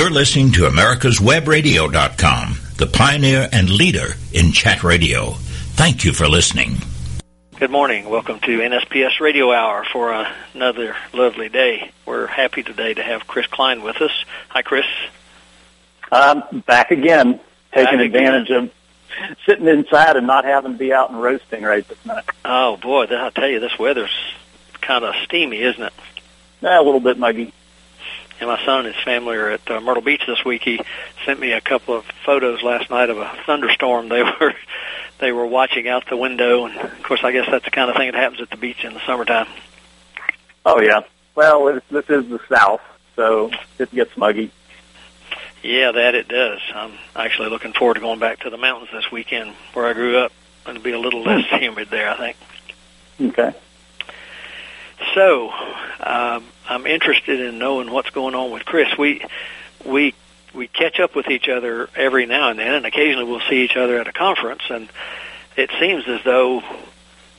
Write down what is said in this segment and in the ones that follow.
You're listening to America'sWebRadio.com, the pioneer and leader in chat radio. Thank you for listening. Good morning. Welcome to NSPS Radio Hour for another lovely day. We're happy today to have Kris Kline with us. Hi, Kris. I'm back again, taking Back advantage of sitting inside and not having to be out and roasting right this minute. Oh boy, th- I tell you, this weather's kind of steamy, isn't it? Yeah, a little bit muggy. And my son and his family are at uh, Myrtle Beach this week. He sent me a couple of photos last night of a thunderstorm. They were they were watching out the window, and of course, I guess that's the kind of thing that happens at the beach in the summertime. Oh yeah. Well, it, this is the South, so it gets muggy. Yeah, that it does. I'm actually looking forward to going back to the mountains this weekend where I grew up. It'll be a little less humid there, I think. Okay. So, um, I'm interested in knowing what's going on with Kris. We we we catch up with each other every now and then, and occasionally we'll see each other at a conference. And it seems as though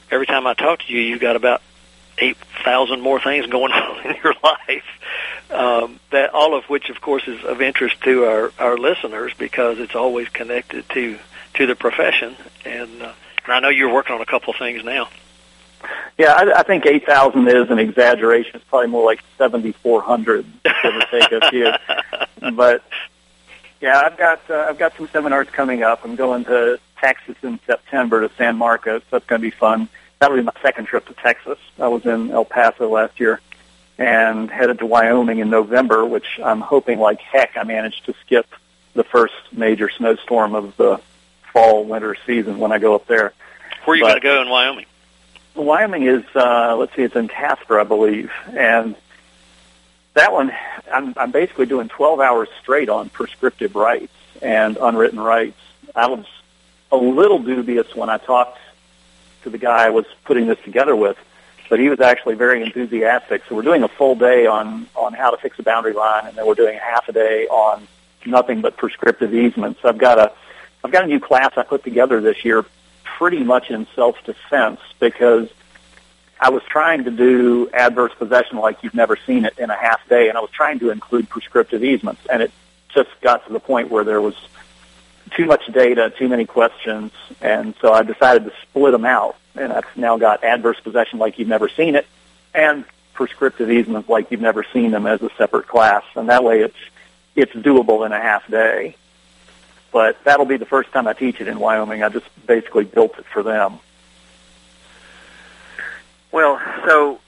every time I talk to you, you've got about eight thousand more things going on in your life. Um, that all of which, of course, is of interest to our our listeners because it's always connected to to the profession. And, uh, and I know you're working on a couple of things now. Yeah, I, I think eight thousand is an exaggeration. It's probably more like seventy four hundred, give or take a few. But yeah, I've got uh, I've got some seminars coming up. I'm going to Texas in September to San Marcos. That's going to be fun. That'll be my second trip to Texas. I was in El Paso last year and headed to Wyoming in November, which I'm hoping like heck I managed to skip the first major snowstorm of the fall winter season when I go up there. Where are you going to go in Wyoming? Wyoming is uh let's see, it's in Casper, I believe, and that one I'm I'm basically doing 12 hours straight on prescriptive rights and unwritten rights. I was a little dubious when I talked to the guy I was putting this together with, but he was actually very enthusiastic. So we're doing a full day on on how to fix a boundary line, and then we're doing half a day on nothing but prescriptive easements. I've got a I've got a new class I put together this year pretty much in self-defense because I was trying to do adverse possession like you've never seen it in a half day, and I was trying to include prescriptive easements, and it just got to the point where there was too much data, too many questions, and so I decided to split them out, and I've now got adverse possession like you've never seen it, and prescriptive easements like you've never seen them as a separate class, and that way it's it's doable in a half day but that'll be the first time I teach it in Wyoming. I just basically built it for them. Well, so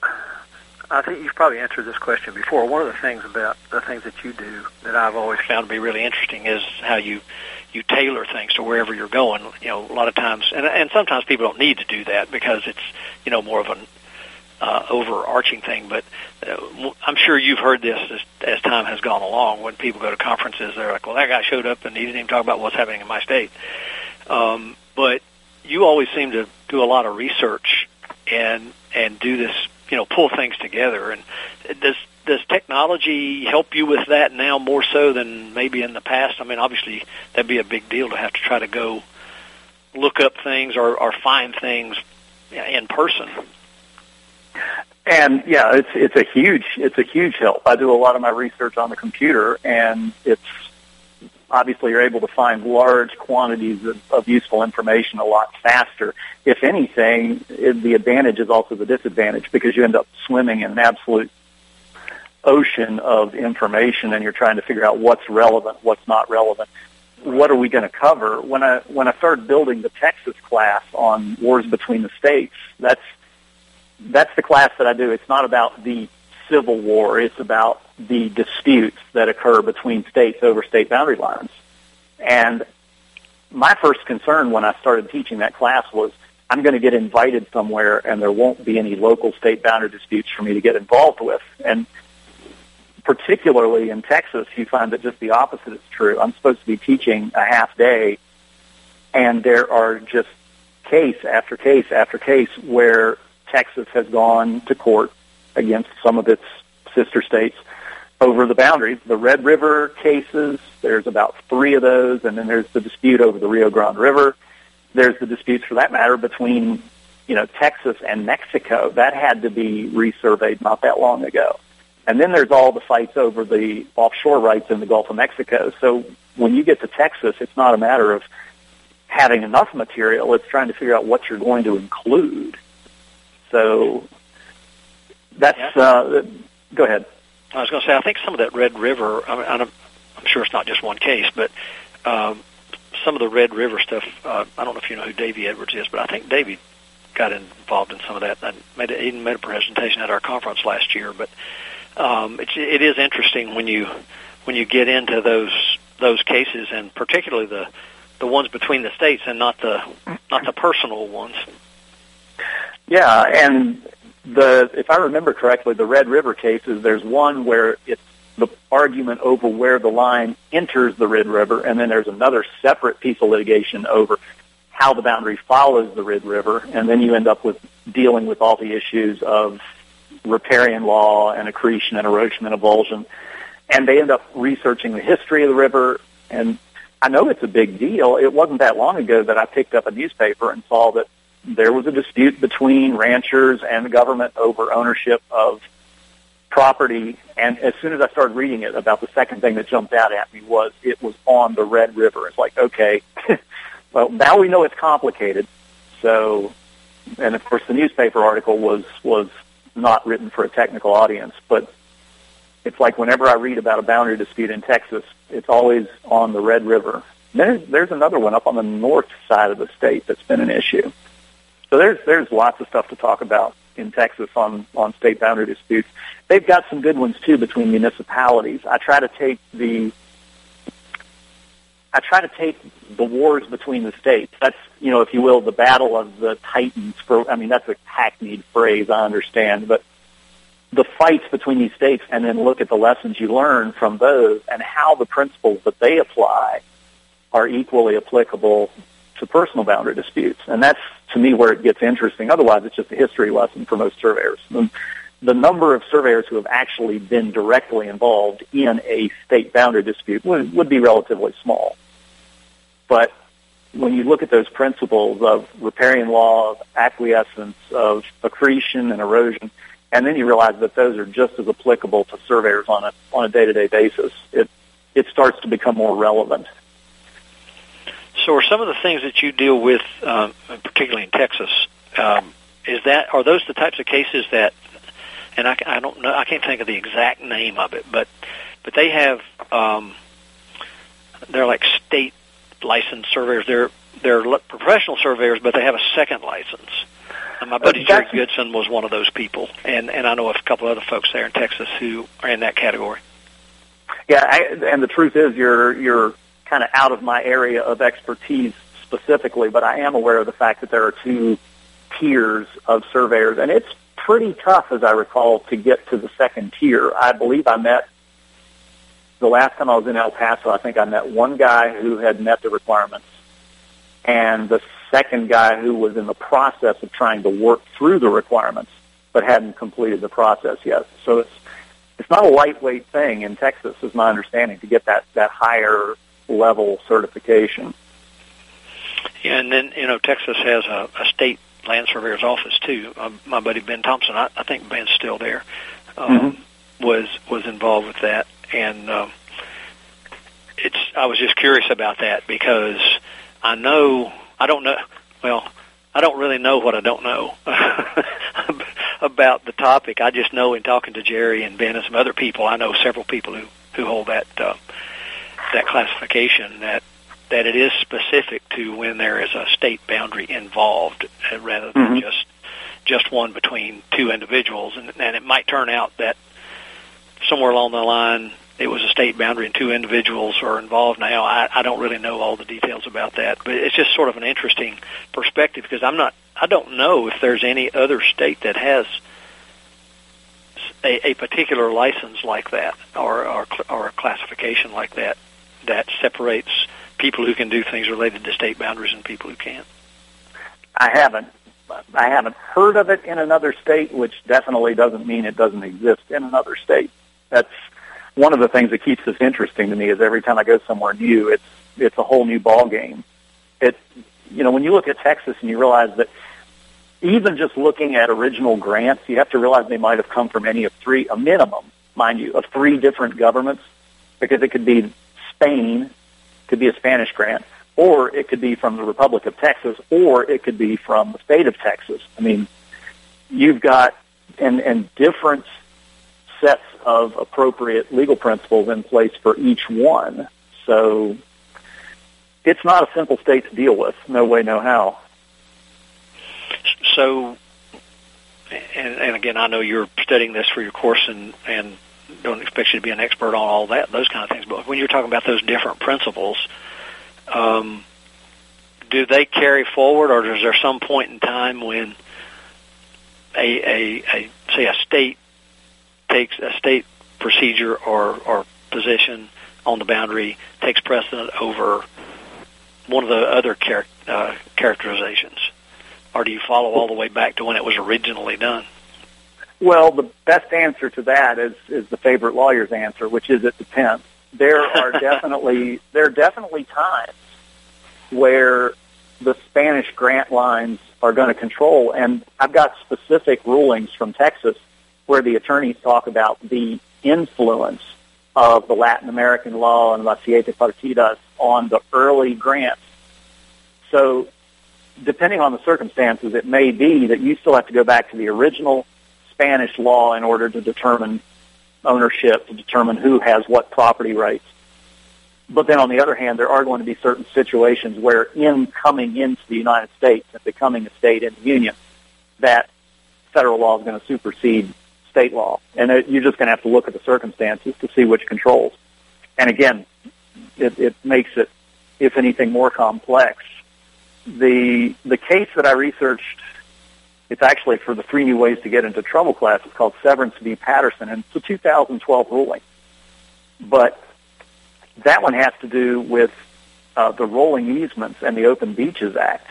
I think you've probably answered this question before. One of the things about the things that you do that I've always found to be really interesting is how you you tailor things to wherever you're going. You know, a lot of times, and and sometimes people don't need to do that because it's you know more of an uh, overarching thing. But uh, I'm sure you've heard this as, as time has gone along. When people go to conferences, they're like, "Well, that guy showed up and he didn't even talk about what's happening in my state." Um, but you always seem to do a lot of research and and do this, you know, pull things together. And does does technology help you with that now more so than maybe in the past? I mean, obviously that'd be a big deal to have to try to go look up things or, or find things in person. And yeah, it's it's a huge it's a huge help. I do a lot of my research on the computer, and it's obviously you're able to find large quantities of, of useful information a lot faster. If anything, it, the advantage is also the disadvantage because you end up swimming in an absolute ocean of information, and you're trying to figure out what's relevant, what's not relevant. What are we going to cover? When I when I started building the Texas class on wars between the states, that's that's the class that I do. It's not about the civil war. It's about the disputes that occur between states over state boundary lines. And my first concern when I started teaching that class was I'm going to get invited somewhere and there won't be any local state boundary disputes for me to get involved with. And particularly in Texas, you find that just the opposite is true. I'm supposed to be teaching a half day and there are just case after case after case where Texas has gone to court against some of its sister states over the boundaries. The Red River cases, there's about three of those, and then there's the dispute over the Rio Grande River. There's the disputes, for that matter, between you know Texas and Mexico. That had to be resurveyed not that long ago. And then there's all the fights over the offshore rights in the Gulf of Mexico. So when you get to Texas, it's not a matter of having enough material. It's trying to figure out what you're going to include. So that's, yeah. uh, go ahead. I was going to say, I think some of that Red River, I mean, I'm, I'm sure it's not just one case, but um, some of the Red River stuff, uh, I don't know if you know who Davey Edwards is, but I think Davey got involved in some of that. I made a, even made a presentation at our conference last year, but um, it's, it is interesting when you when you get into those those cases, and particularly the the ones between the states and not the not the personal ones. Yeah, and the if I remember correctly, the Red River cases, there's one where it's the argument over where the line enters the Red River, and then there's another separate piece of litigation over how the boundary follows the Red River, and then you end up with dealing with all the issues of riparian law and accretion and erosion and avulsion. And they end up researching the history of the river. And I know it's a big deal. It wasn't that long ago that I picked up a newspaper and saw that there was a dispute between ranchers and the government over ownership of property. And as soon as I started reading it, about the second thing that jumped out at me was it was on the Red River. It's like, okay, well, now we know it's complicated. So, and of course, the newspaper article was was not written for a technical audience, but it's like whenever I read about a boundary dispute in Texas, it's always on the Red River. There's there's another one up on the north side of the state that's been an issue. So there's there's lots of stuff to talk about in Texas on on state boundary disputes. They've got some good ones too between municipalities. I try to take the I try to take the wars between the states. That's you know, if you will, the battle of the titans. For I mean, that's a hackneyed phrase. I understand, but the fights between these states, and then look at the lessons you learn from those, and how the principles that they apply are equally applicable to personal boundary disputes. And that's to me where it gets interesting. Otherwise, it's just a history lesson for most surveyors. The, number of surveyors who have actually been directly involved in a state boundary dispute would, would be relatively small. But when you look at those principles of riparian law, of acquiescence, of accretion and erosion, and then you realize that those are just as applicable to surveyors on a on a day to day basis, it it starts to become more relevant. So, are some of the things that you deal with, um, particularly in Texas, um, is that are those the types of cases that, and I, I don't know, I can't think of the exact name of it, but but they have um, they're like state licensed surveyors. They're they're professional surveyors, but they have a second license. And my buddy Jerry Goodson was one of those people, and and I know a couple other folks there in Texas who are in that category. Yeah, I, and the truth is, you're you're kind of out of my area of expertise specifically, but I am aware of the fact that there are two tiers of surveyors, and it's pretty tough, as I recall, to get to the second tier. I believe I met the last time I was in El Paso, I think I met one guy who had met the requirements, and the second guy who was in the process of trying to work through the requirements, but hadn't completed the process yet. So it's it's not a lightweight thing in Texas, is my understanding, to get that that higher level certification. Yeah, and then you know Texas has a, a state land surveyor's office too. Um, my buddy Ben Thompson, I, I think Ben's still there, um, mm-hmm. was was involved with that, and um, it's I was just curious about that because I know I don't know well I don't really know what I don't know about the topic. I just know in talking to Jerry and Ben and some other people, I know several people who who hold that uh, that classification that that it is specific to when there is a state boundary involved uh, rather than mm-hmm. just just one between two individuals, and, and it might turn out that somewhere along the line it was a state boundary and two individuals are involved now. I, I don't really know all the details about that, but it's just sort of an interesting perspective because I'm not, I don't know if there's any other state that has a, a particular license like that or, or or a classification like that that separates people who can do things related to state boundaries and people who can't. I haven't. I haven't heard of it in another state, which definitely doesn't mean it doesn't exist in another state. That's one of the things that keeps this interesting to me is every time I go somewhere new, it's it's a whole new ball game. It you know when you look at Texas and you realize that even just looking at original grants, you have to realize they might have come from any of three, a minimum mind you, of three different governments, because it could be Spain, could be a Spanish grant, or it could be from the Republic of Texas, or it could be from the state of Texas. I mean, you've got and and different sets of appropriate legal principles in place for each one. So it's not a simple state to deal with. No way, no how. So, and, and again, I know you're studying this for your course, and and don't expect you to be an expert on all that, those kind of things. But when you're talking about those different principles, um, do they carry forward, or is there some point in time when a, a, a say a state takes a state procedure or or position on the boundary takes precedent over one of the other char- uh, characterizations, or do you follow all the way back to when it was originally done? Well, the best answer to that is is the favorite lawyer's answer, which is it depends. There are definitely there are definitely times where the Spanish grant lines are going to control, and I've got specific rulings from Texas where the attorneys talk about the influence of the Latin American law and La Siete Partidas on the early grants. So depending on the circumstances, it may be that you still have to go back to the original Spanish law in order to determine ownership, to determine who has what property rights. But then on the other hand, there are going to be certain situations where in coming into the United States and becoming a state in the Union, that federal law is going to supersede state law. And you're just going to have to look at the circumstances to see which controls. And again, it, it makes it, if anything, more complex. The, the case that I researched it's actually for the three new ways to get into trouble class. It's called Severance v. Patterson, and it's a 2012 ruling. But that one has to do with uh, the rolling easements and the Open Beaches Act.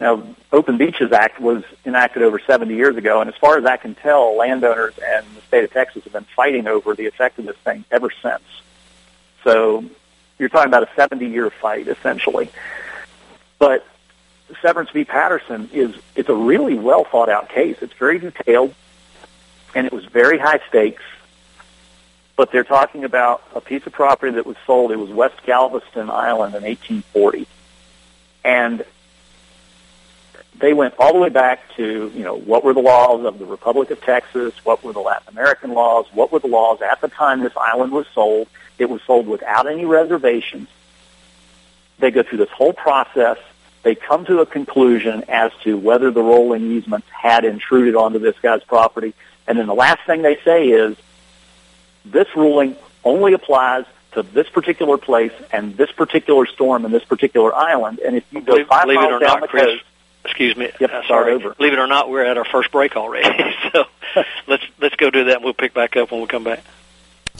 Now, Open Beaches Act was enacted over 70 years ago, and as far as I can tell, landowners and the state of Texas have been fighting over the effect of this thing ever since. So you're talking about a 70-year fight, essentially. But Severance v. Patterson is it's a really well thought out case. It's very detailed, and it was very high stakes. But they're talking about a piece of property that was sold. It was West Galveston Island in 1840, and they went all the way back to you know what were the laws of the Republic of Texas, what were the Latin American laws, what were the laws at the time this island was sold. It was sold without any reservations. They go through this whole process they come to a conclusion as to whether the rolling easements had intruded onto this guy's property. And then the last thing they say is, this ruling only applies to this particular place and this particular storm and this particular island. And if you go believe, five believe miles it or down not, the Kris, coast, excuse me, Yep, uh, sorry, over. believe it or not, we're at our first break already. so let's let's go do that. and We'll pick back up when we come back.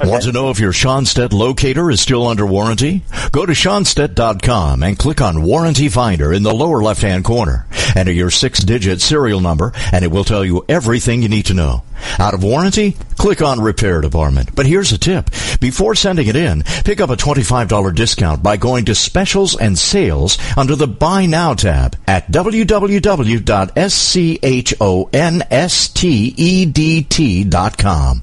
Want to know if your Schonstedt locator is still under warranty? Go to Schonstedt.com and click on Warranty Finder in the lower left-hand corner. Enter your six-digit serial number and it will tell you everything you need to know. Out of warranty? Click on Repair Department. But here's a tip. Before sending it in, pick up a $25 discount by going to Specials and Sales under the Buy Now tab at www.schonstedt.com.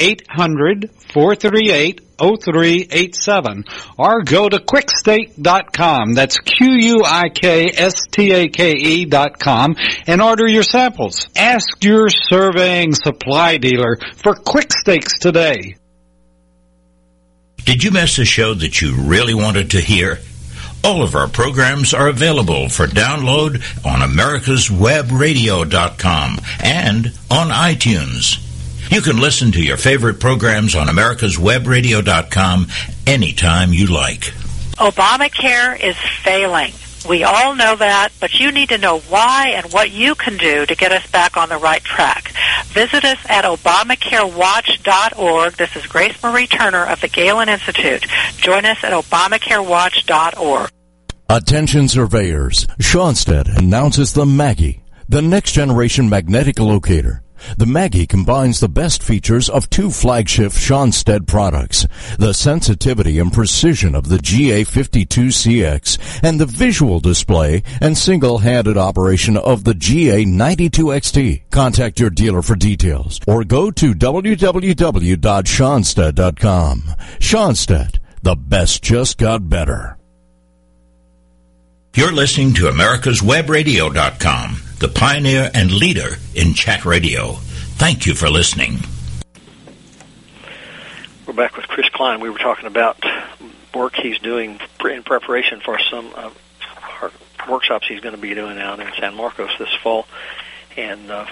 800-438-0387 or go to quikstake.com. That's Q-U-I-K-S-T-A-K-E dot com and order your samples. Ask your surveying supply dealer for quick stakes today. Did you miss a show that you really wanted to hear? All of our programs are available for download on americaswebradio.com and on iTunes. You can listen to your favorite programs on americaswebradio.com anytime you like. Obamacare is failing. We all know that, but you need to know why and what you can do to get us back on the right track. Visit us at ObamacareWatch.org. This is Grace Marie Turner of the Galen Institute. Join us at ObamacareWatch.org. Attention surveyors, Schonstedt announces the Maggie, the next generation magnetic locator. The Maggie combines the best features of two flagship Schonstedt products, the sensitivity and precision of the GA52CX and the visual display and single-handed operation of the GA92XT. Contact your dealer for details or go to www.schonstedt.com. Schonstedt, the best just got better. You're listening to America'sWebRadio.com, the pioneer and leader in chat radio. Thank you for listening. We're back with Kris Kline. We were talking about work he's doing in preparation for some uh, workshops he's going to be doing out in San Marcos this fall. And uh,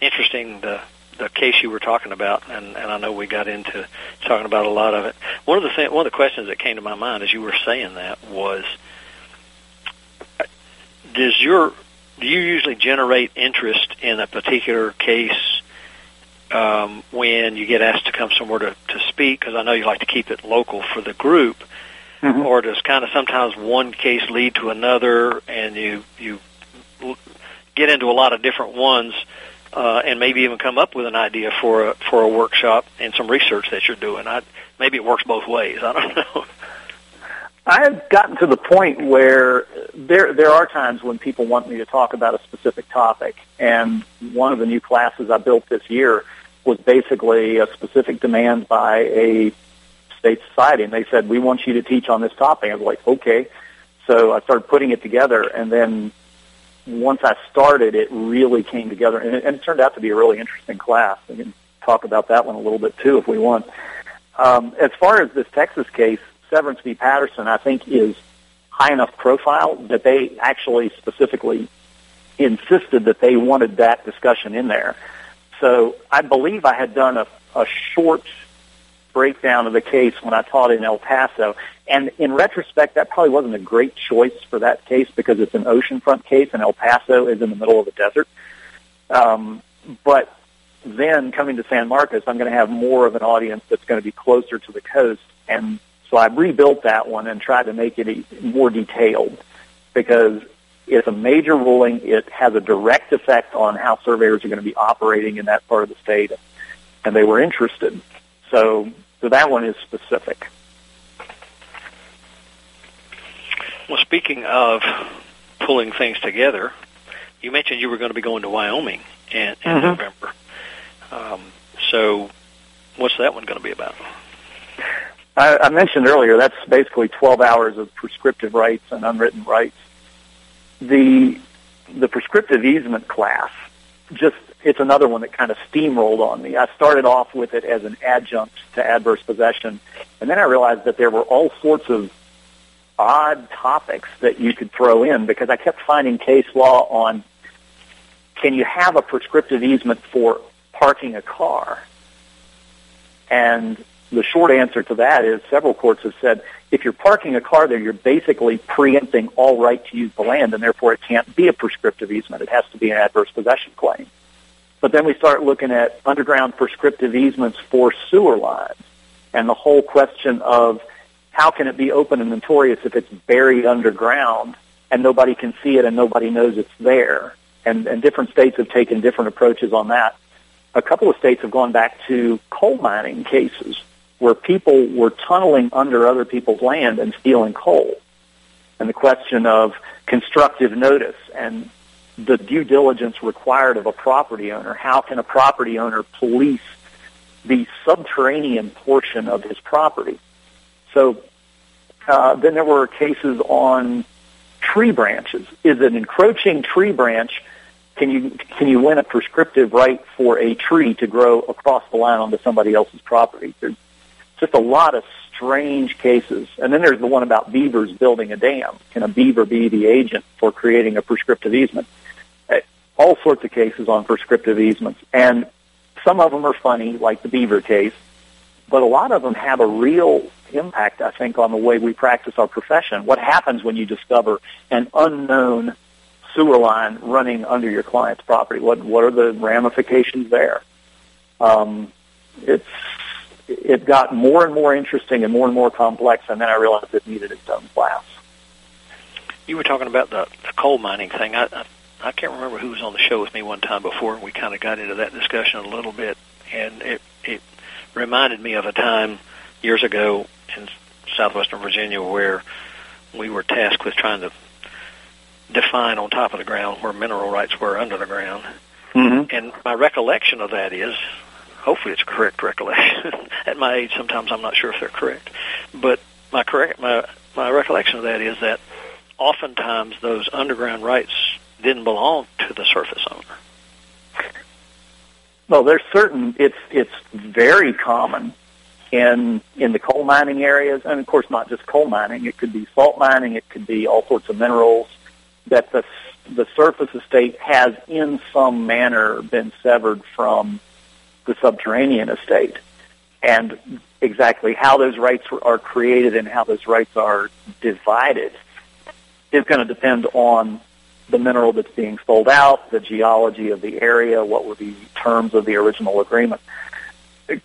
interesting the the case you were talking about, and, and I know we got into talking about a lot of it. One of the th- one of the questions that came to my mind as you were saying that was does your do you usually generate interest in a particular case um, when you get asked to come somewhere to, to speak? Because I know you like to keep it local for the group, mm-hmm. or does kind of sometimes one case lead to another, and you you get into a lot of different ones, uh, and maybe even come up with an idea for a for a workshop and some research that you're doing. I maybe it works both ways. I don't know. I've gotten to the point where there there are times when people want me to talk about a specific topic, and one of the new classes I built this year was basically a specific demand by a state society, and they said we want you to teach on this topic. I was like, okay, so I started putting it together, and then once I started, it really came together, and it, and it turned out to be a really interesting class. We can talk about that one a little bit too if we want. Um, as far as this Texas case, Severance v. Patterson, I think, is high enough profile that they actually specifically insisted that they wanted that discussion in there. So I believe I had done a, a short breakdown of the case when I taught in El Paso. And in retrospect, that probably wasn't a great choice for that case because it's an oceanfront case and El Paso is in the middle of the desert. Um, but then coming to San Marcos, I'm going to have more of an audience that's going to be closer to the coast. And so I rebuilt that one and tried to make it more detailed because it's a major ruling. It has a direct effect on how surveyors are going to be operating in that part of the state, and they were interested. So, so that one is specific. Well, speaking of pulling things together, you mentioned you were going to be going to Wyoming in, in mm-hmm. November. Um, so, what's that one going to be about? I, I mentioned earlier that's basically 12 hours of prescriptive rights and unwritten rights. The the prescriptive easement class just it's another one that kind of steamrolled on me. I started off with it as an adjunct to adverse possession, and then I realized that there were all sorts of odd topics that you could throw in because I kept finding case law on can you have a prescriptive easement for parking a car? And the short answer to that is several courts have said if you're parking a car there, you're basically preempting all right to use the land, and therefore it can't be a prescriptive easement. It has to be an adverse possession claim. But then we start looking at underground prescriptive easements for sewer lines, and the whole question of how can it be open and notorious if it's buried underground and nobody can see it and nobody knows it's there? And, and different states have taken different approaches on that. A couple of states have gone back to coal mining cases where people were tunneling under other people's land and stealing coal. And the question of constructive notice and the due diligence required of a property owner. How can a property owner police the subterranean portion of his property? So uh, then there were cases on tree branches. Is an encroaching tree branch can you can you win a prescriptive right for a tree to grow across the line onto somebody else's property? There's just a lot of strange cases. And then there's the one about beavers building a dam. Can a beaver be the agent for creating a prescriptive easement? Uh, all sorts of cases on prescriptive easements. And some of them are funny, like the beaver case, but a lot of them have a real impact, I think, on the way we practice our profession. What happens when you discover an unknown sewer line running under your client's property? What what are the ramifications there? Um, it's it got more and more interesting and more and more complex, and then I realized it needed its own class. you were talking about the, the coal mining thing. I, I I can't remember who was on the show with me one time before, and we kind of got into that discussion a little bit, and it it reminded me of a time years ago in southwestern Virginia where we were tasked with trying to define on top of the ground where mineral rights were under the ground. Mm-hmm. And my recollection of that is, hopefully it's correct recollection. At my age, sometimes I'm not sure if they're correct, but my correct my my recollection of that is that oftentimes those underground rights didn't belong to the surface owner. Well, there's certain. It's it's very common in in the coal mining areas, and of course not just coal mining. It could be salt mining. It could be all sorts of minerals that the the surface estate has in some manner been severed from the subterranean estate, and exactly how those rights are created and how those rights are divided is going to depend on the mineral that's being sold out, the geology of the area, what were the terms of the original agreement.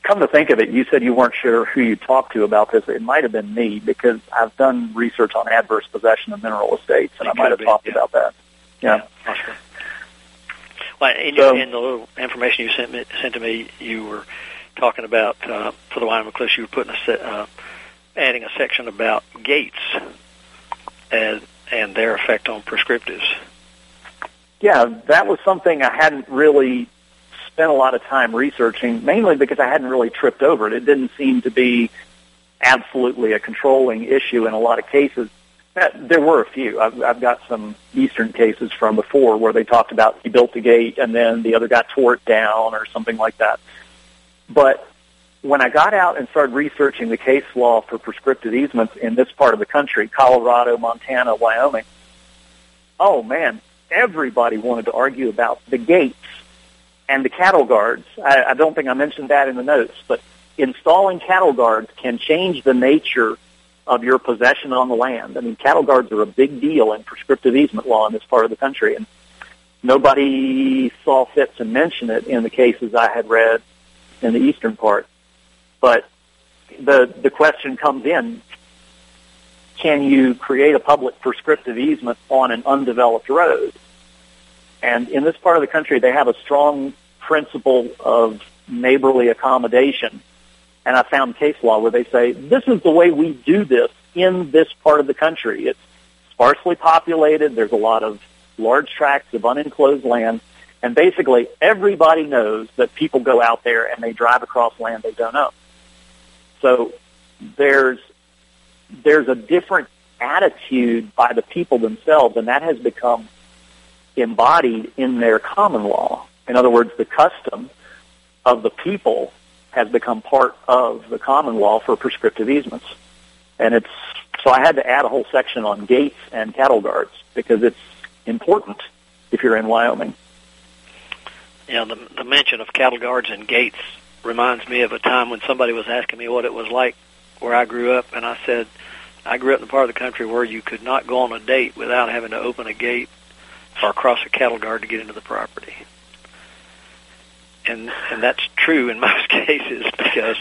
Come to think of it, you said you weren't sure who you talked to about this. It might have been me because I've done research on adverse possession of mineral estates, and It I might have talked yeah. about that. Yeah. Possibly. Well, in, So- your, in the little information you sent me, sent to me, you were talking about uh, for the Wyoming Cliffs. You were putting a se- uh, adding a section about gates and and their effect on prescriptives. Yeah, that was something I hadn't really spent a lot of time researching, mainly because I hadn't really tripped over it. It didn't seem to be absolutely a controlling issue in a lot of cases. That, there were a few. I've, I've got some Eastern cases from before where they talked about he built the gate and then the other guy tore it down or something like that. But when I got out and started researching the case law for prescriptive easements in this part of the country, Colorado, Montana, Wyoming, oh man, everybody wanted to argue about the gates and the cattle guards. I, I don't think I mentioned that in the notes, but installing cattle guards can change the nature of your possession on the land. I mean, cattle guards are a big deal in prescriptive easement law in this part of the country, and nobody saw fit to mention it in the cases I had read in the eastern part. But the the question comes in: Can you create a public prescriptive easement on an undeveloped road? And in this part of the country, they have a strong principle of neighborly accommodation. And I found case law where they say, this is the way we do this in this part of the country. It's sparsely populated. There's a lot of large tracts of unenclosed land. And basically everybody knows that people go out there and they drive across land they don't own. So there's, there's a different attitude by the people themselves and that has become embodied in their common law. In other words, the custom of the people has become part of the common law for prescriptive easements. And it's, so I had to add a whole section on gates and cattle guards because it's important if you're in Wyoming. Know, the, the mention of cattle guards and gates reminds me of a time when somebody was asking me what it was like where I grew up, and I said, I grew up in a part of the country where you could not go on a date without having to open a gate or cross a cattle guard to get into the property. And and that's true in most cases because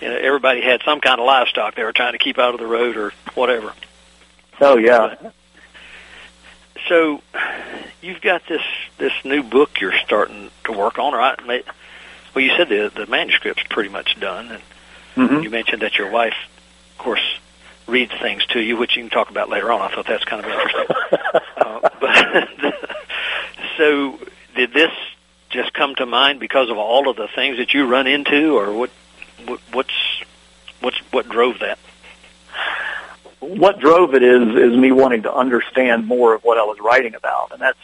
you know everybody had some kind of livestock they were trying to keep out of the road or whatever. Oh yeah. So you've got this this new book you're starting to work on, or I, may- well, you said the the manuscript's pretty much done, and hmm you mentioned that your wife, of course, reads things to you, which you can talk about later on. I thought that's kind of interesting. uh, but so, did this just come to mind because of all of the things that you run into, or what? what what's what's what drove that? what drove it is is me wanting to understand more of what I was writing about, and that's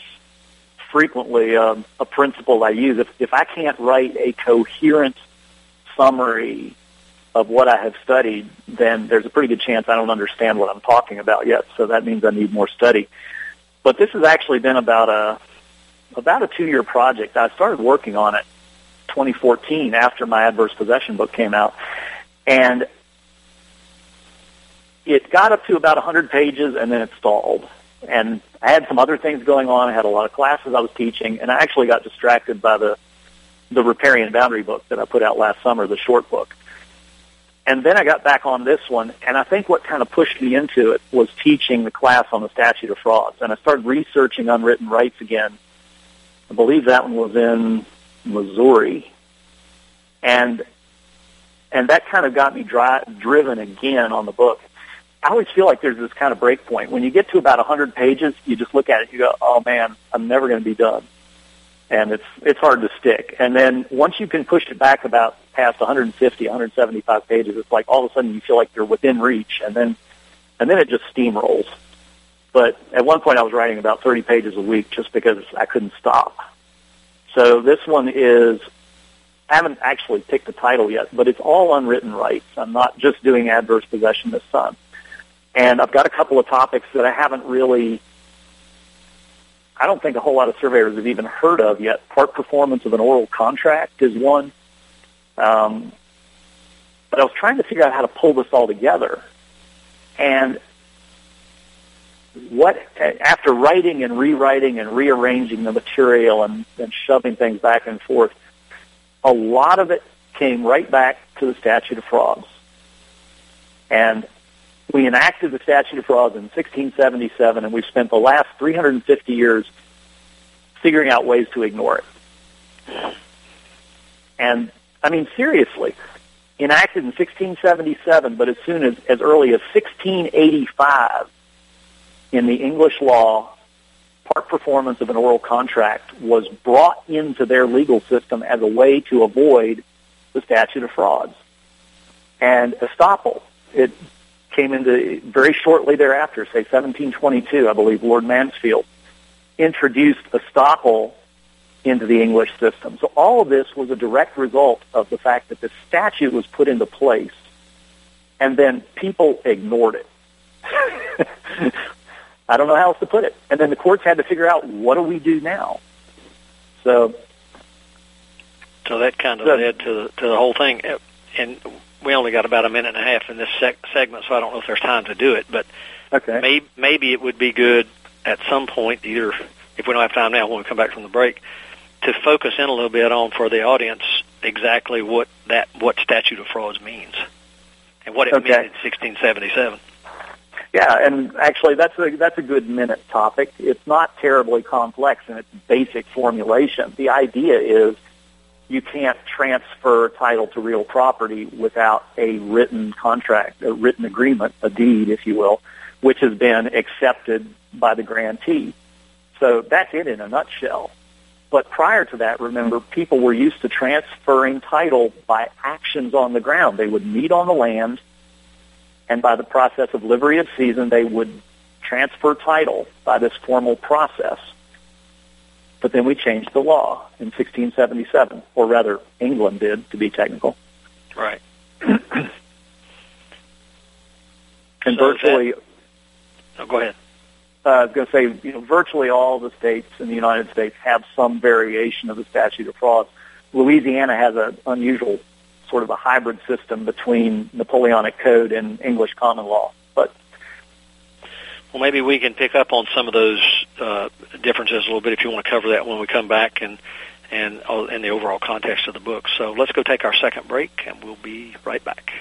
frequently um, a principle I use. If if I can't write a coherent summary of what I have studied, then there's a pretty good chance I don't understand what I'm talking about yet. So that means I need more study. But this has actually been about a about a two year project. I started working on it 2014 after my adverse possession book came out, and it got up to about 100 pages and then it stalled. And I had some other things going on. I had a lot of classes I was teaching, and I actually got distracted by the the riparian boundary book that I put out last summer, the short book. and then I got back on this one, and I think what kind of pushed me into it was teaching the class on the statute of frauds, and I started researching unwritten rights again. I believe that one was in Missouri, and and that kind of got me dry, driven again on the book. I always feel like there's this kind of break point when you get to about 100 pages. You just look at it, you go, "Oh man, I'm never going to be done," and it's it's hard to stick. And then once you can push it back about past 150, 175 pages, it's like all of a sudden you feel like you're within reach, and then and then it just steamrolls. But at one point, I was writing about 30 pages a week just because I couldn't stop. So this one is I haven't actually picked the title yet, but it's all unwritten rights. I'm not just doing adverse possession this time. And I've got a couple of topics that I haven't really, I don't think a whole lot of surveyors have even heard of yet. Part performance of an oral contract is one. Um, but I was trying to figure out how to pull this all together. And what, after writing and rewriting and rearranging the material and, and shoving things back and forth, a lot of it came right back to the statute of frauds. And we enacted the statute of frauds in 1677, and we've spent the last 350 years figuring out ways to ignore it. And I mean, seriously, enacted in 1677, but as soon as, as early as 1685, in the English law, part performance of an oral contract was brought into their legal system as a way to avoid the statute of frauds. And estoppel, it came into very shortly thereafter, say 1722, I believe Lord Mansfield introduced estoppel into the English system. So all of this was a direct result of the fact that the statute was put into place and then people ignored it. I don't know how else to put it. And then the courts had to figure out what do we do now. So, so that kind of so, led to the, to the whole thing. And we only got about a minute and a half in this sec- segment, so I don't know if there's time to do it. But okay. maybe maybe it would be good at some point, either if we don't have time now when we come back from the break, to focus in a little bit on for the audience exactly what that what statute of frauds means and what it okay. meant in 1677. Yeah, and actually that's a that's a good minute topic. It's not terribly complex in its basic formulation. The idea is you can't transfer title to real property without a written contract, a written agreement, a deed, if you will, which has been accepted by the grantee. So that's it in a nutshell. But prior to that, remember, people were used to transferring title by actions on the ground. They would meet on the land, and by the process of livery of seisin, they would transfer title by this formal process. But then we changed the law in 1677, or rather, England did, to be technical. Right. and So virtually, that- Oh, go ahead. uh, I was going to say, you know, virtually all the states in the United States have some variation of the statute of frauds. Louisiana has an unusual sort of a hybrid system between Napoleonic Code and English common law. But Well, maybe we can pick up on some of those uh, differences a little bit if you want to cover that when we come back and and uh, in the overall context of the book. So let's go take our second break, and we'll be right back.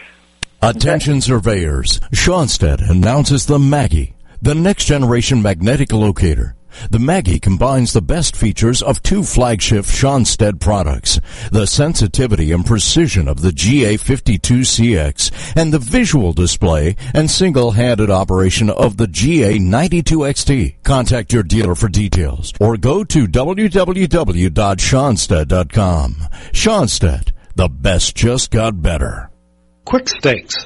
Attention surveyors. Schonstedt announces the Maggie, the next generation magnetic locator. The Maggie combines the best features of two flagship Schonstedt products, the sensitivity and precision of the GA52CX and the visual display and single-handed operation of the GA92XT. Contact your dealer for details or go to www.schonstedt.com. Schonstedt, the best just got better. Quick Stakes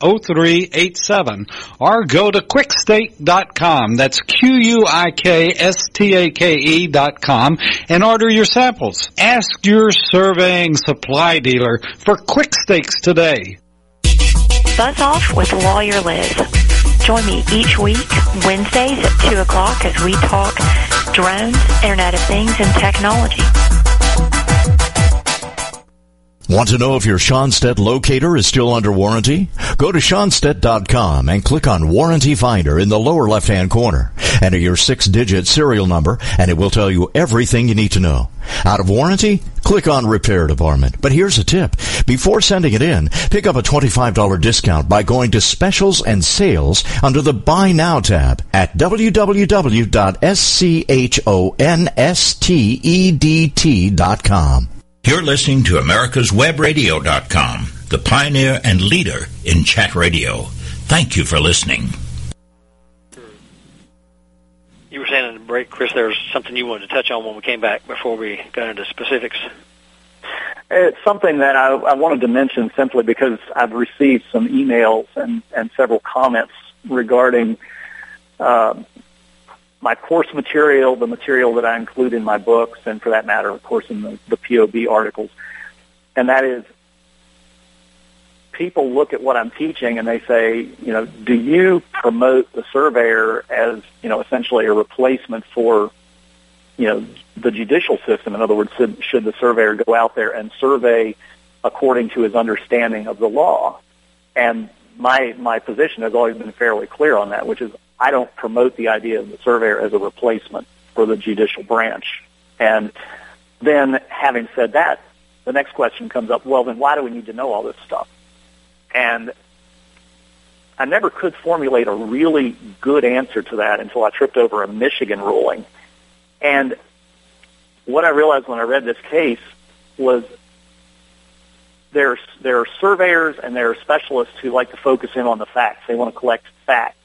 800-438-0387 or go to quikstake.com. That's Q-U-I-K-S-T-A-K-E dot com and order your samples. Ask your surveying supply dealer for quick stakes today. Buzz Off with Lawyer Liz. Join me each week, Wednesdays at 2 o'clock as we talk drones, Internet of Things, and technology. Want to know if your Schonstedt locator is still under warranty? Go to Schonstedt.com and click on Warranty Finder in the lower left-hand corner. Enter your six-digit serial number and it will tell you everything you need to know. Out of warranty? Click on Repair Department. But here's a tip. Before sending it in, pick up a $25 discount by going to Specials and Sales under the Buy Now tab at www.schonstedt.com. You're listening to America'sWebRadio.com, the pioneer and leader in chat radio. Thank you for listening. You were saying in the break, Kris, there was something you wanted to touch on when we came back before we got into specifics. It's something that I, I wanted to mention simply because I've received some emails and, and several comments regarding uh, my course material, the material that I include in my books, and for that matter, of course, in the, the POB articles. And that is, people look at what I'm teaching and they say, you know, do you promote the surveyor as, you know, essentially a replacement for, you know, the judicial system? In other words, should, should the surveyor go out there and survey according to his understanding of the law? And my my position has always been fairly clear on that, which is I don't promote the idea of the surveyor as a replacement for the judicial branch. And then having said that, the next question comes up, well, then why do we need to know all this stuff? And I never could formulate a really good answer to that until I tripped over a Michigan ruling. And what I realized when I read this case was there, there are surveyors and there are specialists who like to focus in on the facts. They want to collect facts.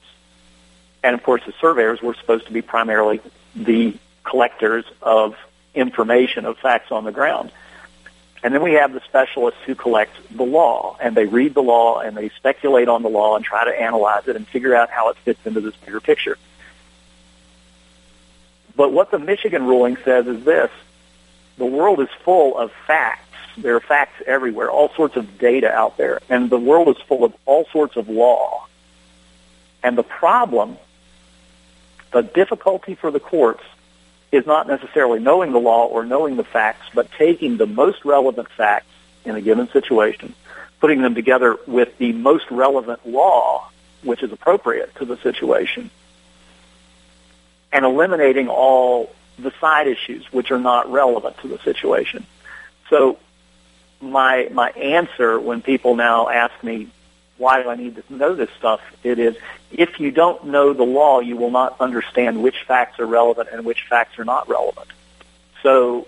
And of course, the surveyors were supposed to be primarily the collectors of information, of facts on the ground. And then we have the specialists who collect the law, and they read the law, and they speculate on the law and try to analyze it and figure out how it fits into this bigger picture. But what the Michigan ruling says is this. The world is full of facts. There are facts everywhere, all sorts of data out there, and the world is full of all sorts of law. And the problem the difficulty for the courts is not necessarily knowing the law or knowing the facts, but taking the most relevant facts in a given situation, putting them together with the most relevant law, which is appropriate to the situation, and eliminating all the side issues which are not relevant to the situation. So my my answer when people now ask me why do I need to know this stuff? It is, if you don't know the law, you will not understand which facts are relevant and which facts are not relevant. So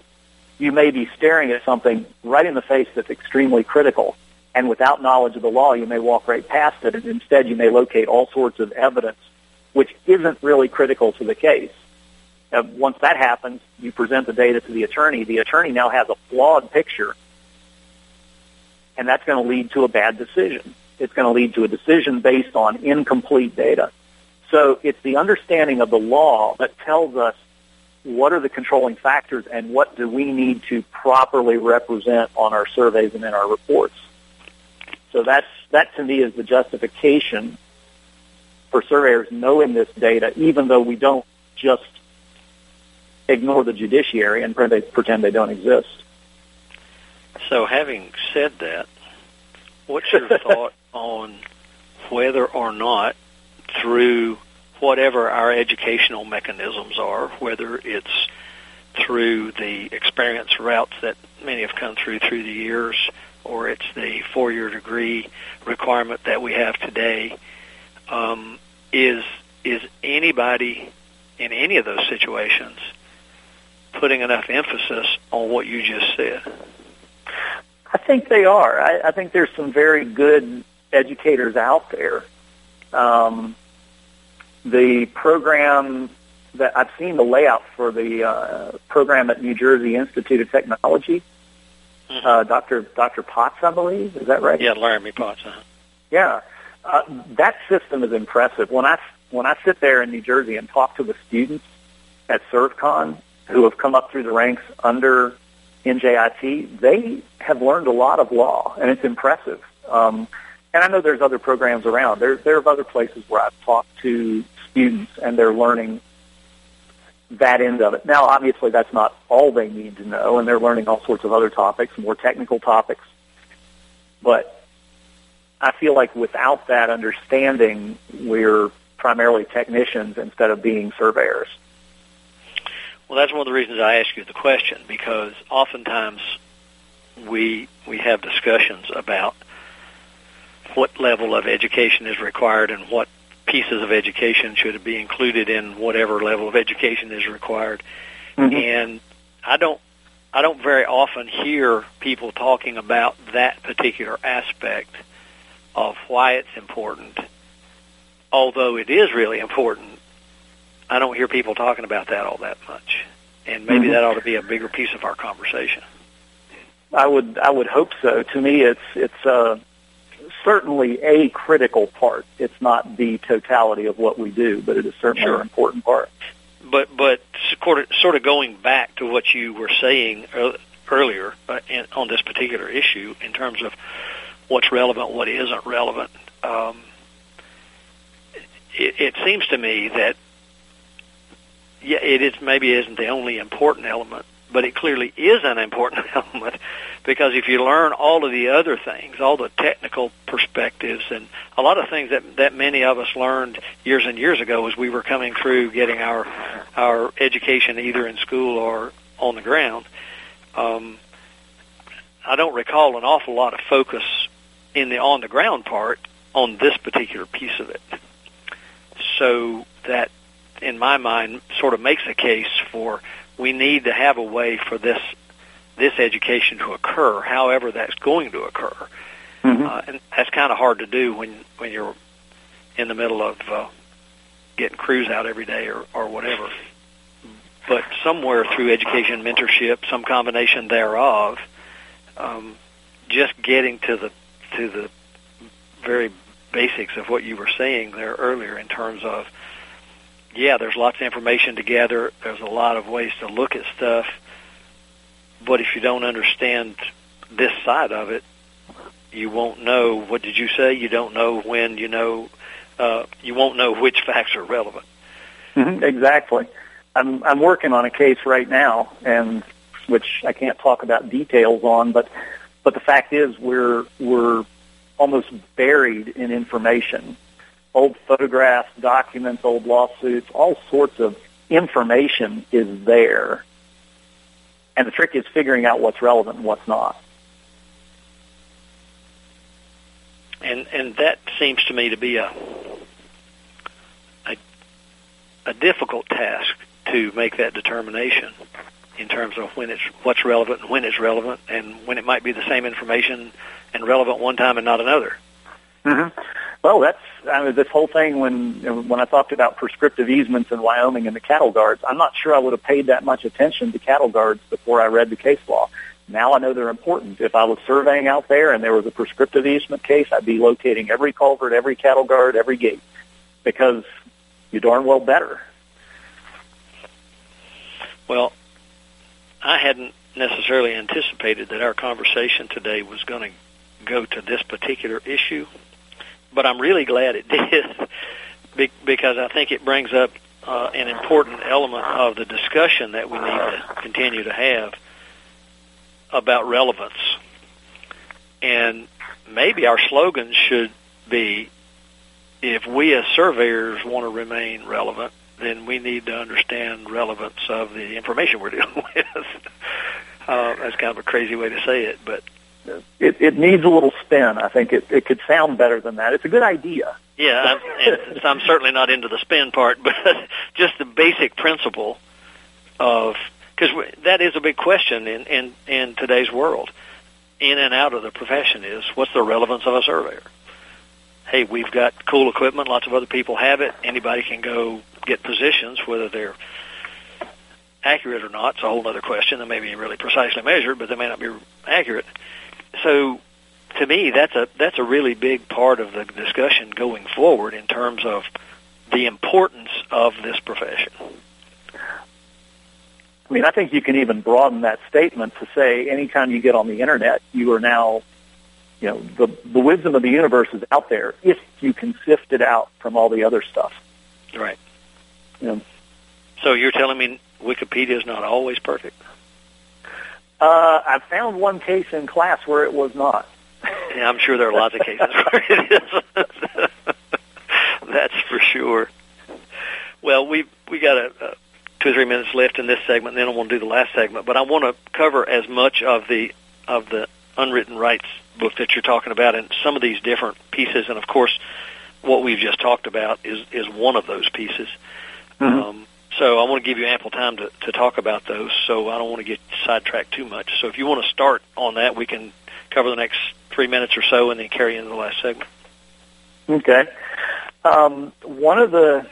you may be staring at something right in the face that's extremely critical, and without knowledge of the law, you may walk right past it, and instead you may locate all sorts of evidence which isn't really critical to the case. Uh, once that happens, you present the data to the attorney. The attorney now has a flawed picture, and that's going to lead to a bad decision it's going to lead to a decision based on incomplete data. So it's the understanding of the law that tells us what are the controlling factors and what do we need to properly represent on our surveys and in our reports. So that's, that to me is the justification for surveyors knowing this data, even though we don't just ignore the judiciary and pretend they don't exist. So having said that, what's your thought on whether or not through whatever our educational mechanisms are, whether it's through the experience routes that many have come through through the years, or it's the four-year degree requirement that we have today, um, is is anybody in any of those situations putting enough emphasis on what you just said? I think they are. I, I think there's some very good educators out there. Um, the program that I've seen the layout for the uh, program at New Jersey Institute of Technology. Mm-hmm. Uh, Dr. Dr. Potts, I believe, is that right? Yeah, Laramie Potts. huh Yeah, uh, that system is impressive. When I when I sit there in New Jersey and talk to the students at SurvCon who have come up through the ranks under NJIT, they have learned a lot of law, and it's impressive. Um, and I know there's other programs around. There, there are other places where I've talked to students and they're learning that end of it. Now, obviously, that's not all they need to know, and they're learning all sorts of other topics, more technical topics. But I feel like without that understanding, we're primarily technicians instead of being surveyors. Well, that's one of the reasons I ask you the question because oftentimes we we have discussions about what level of education is required and what pieces of education should be included in whatever level of education is required. Mm-hmm. And I don't I don't very often hear people talking about that particular aspect of why it's important. Although it is really important, I don't hear people talking about that all that much. And maybe mm-hmm. that ought to be a bigger piece of our conversation. I would I would hope so. To me, it's it's uh, certainly a critical part. It's not the totality of what we do, but it is certainly sure. an important part. But but sort of going back to what you were saying earlier uh, in, on this particular issue in terms of what's relevant, what isn't relevant. Um, it, it seems to me that yeah, it is maybe isn't the only important element, but it clearly is an important element because if you learn all of the other things, all the technical perspectives and a lot of things that that many of us learned years and years ago as we were coming through getting our our education either in school or on the ground. Um, I don't recall an awful lot of focus in the on the ground part on this particular piece of it. So that, in my mind, sort of makes a case for we need to have a way for this this education to occur, however that's going to occur. Mm-hmm. Uh, and that's kind of hard to do when when you're in the middle of uh, getting crews out every day or, or whatever. But somewhere through education, mentorship, some combination thereof, um, just getting to the to the very basics of what you were saying there earlier in terms of yeah, there's lots of information to gather. There's a lot of ways to look at stuff. But if you don't understand this side of it, you won't know. What did you say? You don't know when. You know, uh, you won't know which facts are relevant. Mm-hmm, exactly. I'm I'm working on a case right now, and which I can't talk about details on, but but the fact is we're we're almost buried in information old photographs, documents, old lawsuits, all sorts of information is there. And the trick is figuring out what's relevant and what's not. And and that seems to me to be a a, a difficult task to make that determination in terms of when it's what's relevant and when it's relevant and when it might be the same information and relevant one time and not another. Mm-hmm. Well, that's I mean, this whole thing when when I talked about prescriptive easements in Wyoming and the cattle guards. I'm not sure I would have paid that much attention to cattle guards before I read the case law. Now I know they're important. If I was surveying out there and there was a prescriptive easement case, I'd be locating every culvert, every cattle guard, every gate, because you darn well better. Well, I hadn't necessarily anticipated that our conversation today was going to go to this particular issue but I'm really glad it did because I think it brings up uh, an important element of the discussion that we need to continue to have about relevance. And maybe our slogan should be if we as surveyors want to remain relevant, then we need to understand relevance of the information we're dealing with. uh, that's kind of a crazy way to say it, but it, it needs a little spin. I think it, it could sound better than that. It's a good idea. Yeah, I'm, I'm certainly not into the spin part, but just the basic principle of because that is a big question in, in in today's world, in and out of the profession is what's the relevance of a surveyor? Hey, we've got cool equipment. Lots of other people have it. Anybody can go get positions, whether they're accurate or not. It's a whole other question. They may be really precisely measured, but they may not be accurate so to me, that's a that's a really big part of the discussion going forward in terms of the importance of this profession. I mean, I think you can even broaden that statement to say anytime you get on the internet, you are now, you know, the the wisdom of the universe is out there if you can sift it out from all the other stuff. Right. Yeah. So you're telling me Wikipedia is not always perfect? Uh, I found one case in class where it was not. Yeah, I'm sure there are lots of cases where it is. That's for sure. Well, we we got a, a two or three minutes left in this segment, and then I want to do the last segment. But I want to cover as much of the of the unwritten rights book that you're talking about, and some of these different pieces. And of course, what we've just talked about is is one of those pieces. Mm-hmm. Um, so I want to give you ample time to, to talk about those. So I don't want to get sidetracked too much. So if you want to start on that, we can cover the next three minutes or so, and then carry into the last segment. Okay. Um, one of the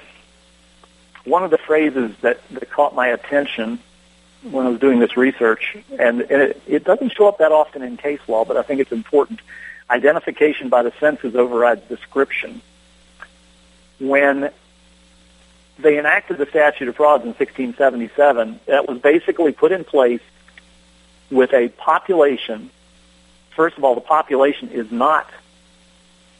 one of the phrases that, that caught my attention when I was doing this research, and it, it doesn't show up that often in case law, but I think it's important. Identification by the senses overrides description. When they enacted the statute of frauds in 1677, that was basically put in place with a population. First of all, the population is not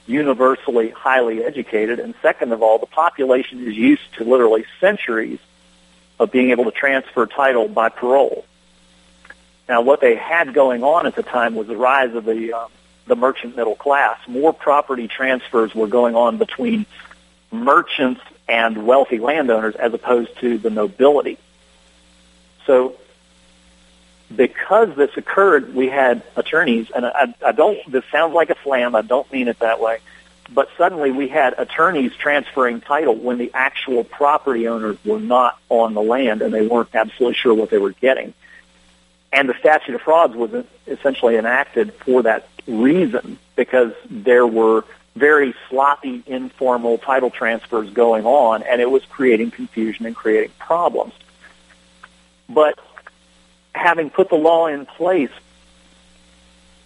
universally highly educated, and second of all, the population is used to literally centuries of being able to transfer title by parol. Now, what they had going on at the time was the rise of the um, the merchant middle class. More property transfers were going on between merchants and wealthy landowners as opposed to the nobility. So because this occurred, we had attorneys, and I, I don't, this sounds like a slam, I don't mean it that way, but suddenly we had attorneys transferring title when the actual property owners were not on the land and they weren't absolutely sure what they were getting. And the statute of frauds was essentially enacted for that reason because there were very sloppy, informal title transfers going on, and it was creating confusion and creating problems. But having put the law in place,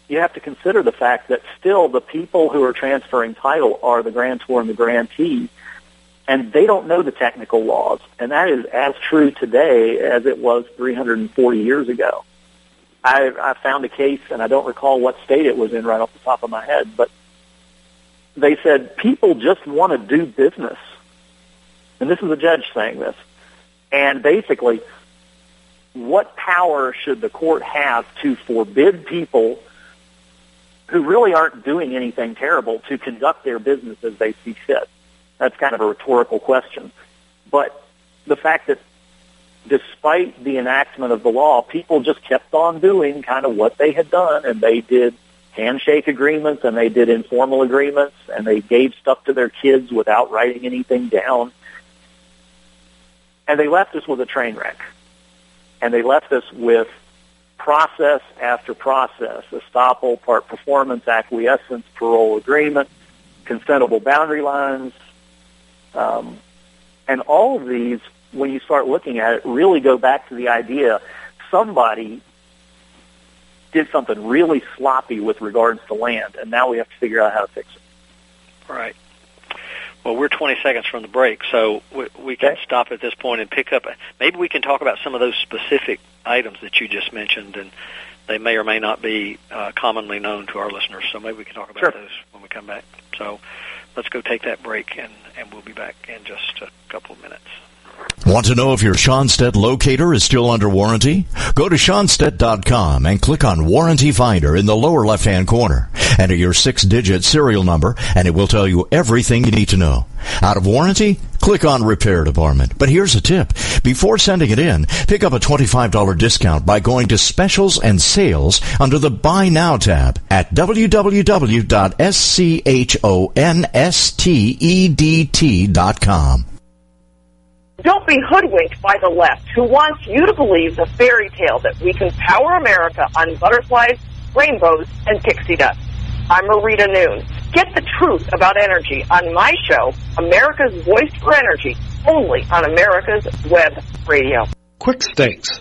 you have to consider the fact that still the people who are transferring title are the grantor and the grantee, and they don't know the technical laws. And that is as true today as it was 340 years ago. I, I found a case, and I don't recall what state it was in right off the top of my head, but they said people just want to do business. And this is a judge saying this. And basically, what power should the court have to forbid people who really aren't doing anything terrible to conduct their business as they see fit? That's kind of a rhetorical question. But the fact that despite the enactment of the law, people just kept on doing kind of what they had done and they did handshake agreements and they did informal agreements and they gave stuff to their kids without writing anything down. And they left us with a train wreck. And they left us with process after process, estoppel, part performance, acquiescence, parol agreement, consentable boundary lines. Um, and all of these, when you start looking at it, really go back to the idea somebody did something really sloppy with regards to land, and now we have to figure out how to fix it. Right. Well, we're 20 seconds from the break, so we, we can okay. stop at this point and pick up. Maybe we can talk about some of those specific items that you just mentioned, and they may or may not be uh, commonly known to our listeners. So maybe we can talk about sure. those when we come back. So let's go take that break, and, and we'll be back in just a couple of minutes. Want to know if your Schonstedt locator is still under warranty? Go to Schonstedt.com and click on Warranty Finder in the lower left-hand corner. Enter your six-digit serial number and it will tell you everything you need to know. Out of warranty? Click on Repair Department. But here's a tip. Before sending it in, pick up a $25 discount by going to Specials and Sales under the Buy Now tab at www.schonstedt.com. Don't be hoodwinked by the left, who wants you to believe the fairy tale that we can power America on butterflies, rainbows, and pixie dust. I'm Marita Noon. Get the truth about energy on my show, America's Voice for Energy, only on America's Web Radio. Quick Stakes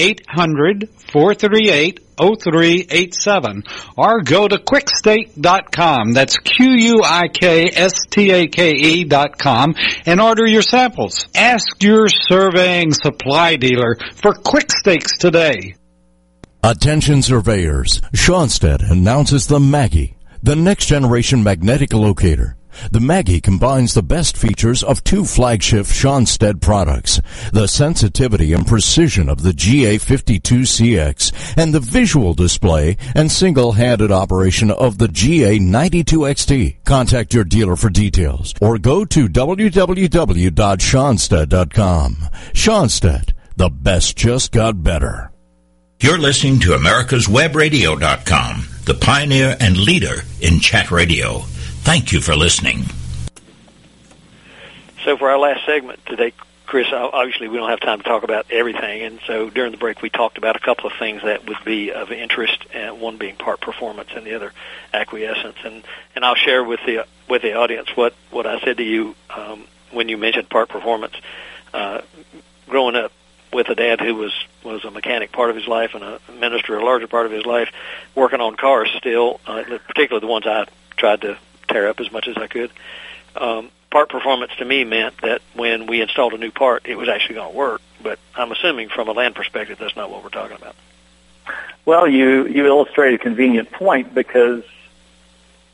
800-438-0387 or go to quikstake.com. That's Q-U-I-K-S-T-A-K-E dot com and order your samples. Ask your surveying supply dealer for quick stakes today. Attention surveyors, Schonstedt announces the Maggie, the next generation magnetic locator. The Maggie combines the best features of two flagship Schonstedt products, the sensitivity and precision of the GA52CX and the visual display and single-handed operation of the GA92XT. Contact your dealer for details or go to www.schonstedt.com. Schonstedt, the best just got better. You're listening to America'sWebRadio.com, the pioneer and leader in chat radio. Thank you for listening. So for our last segment today, Kris, obviously we don't have time to talk about everything, and so during the break we talked about a couple of things that would be of interest, uh, one being part performance and the other acquiescence. And, and I'll share with the with the audience what, what I said to you um, when you mentioned part performance. Uh, growing up, with a dad who was was a mechanic part of his life and a minister a larger part of his life, working on cars still, uh, particularly the ones I tried to tear up as much as I could. Um, part performance to me meant that when we installed a new part, it was actually going to work. But I'm assuming from a land perspective, that's not what we're talking about. Well, you you illustrate a convenient point because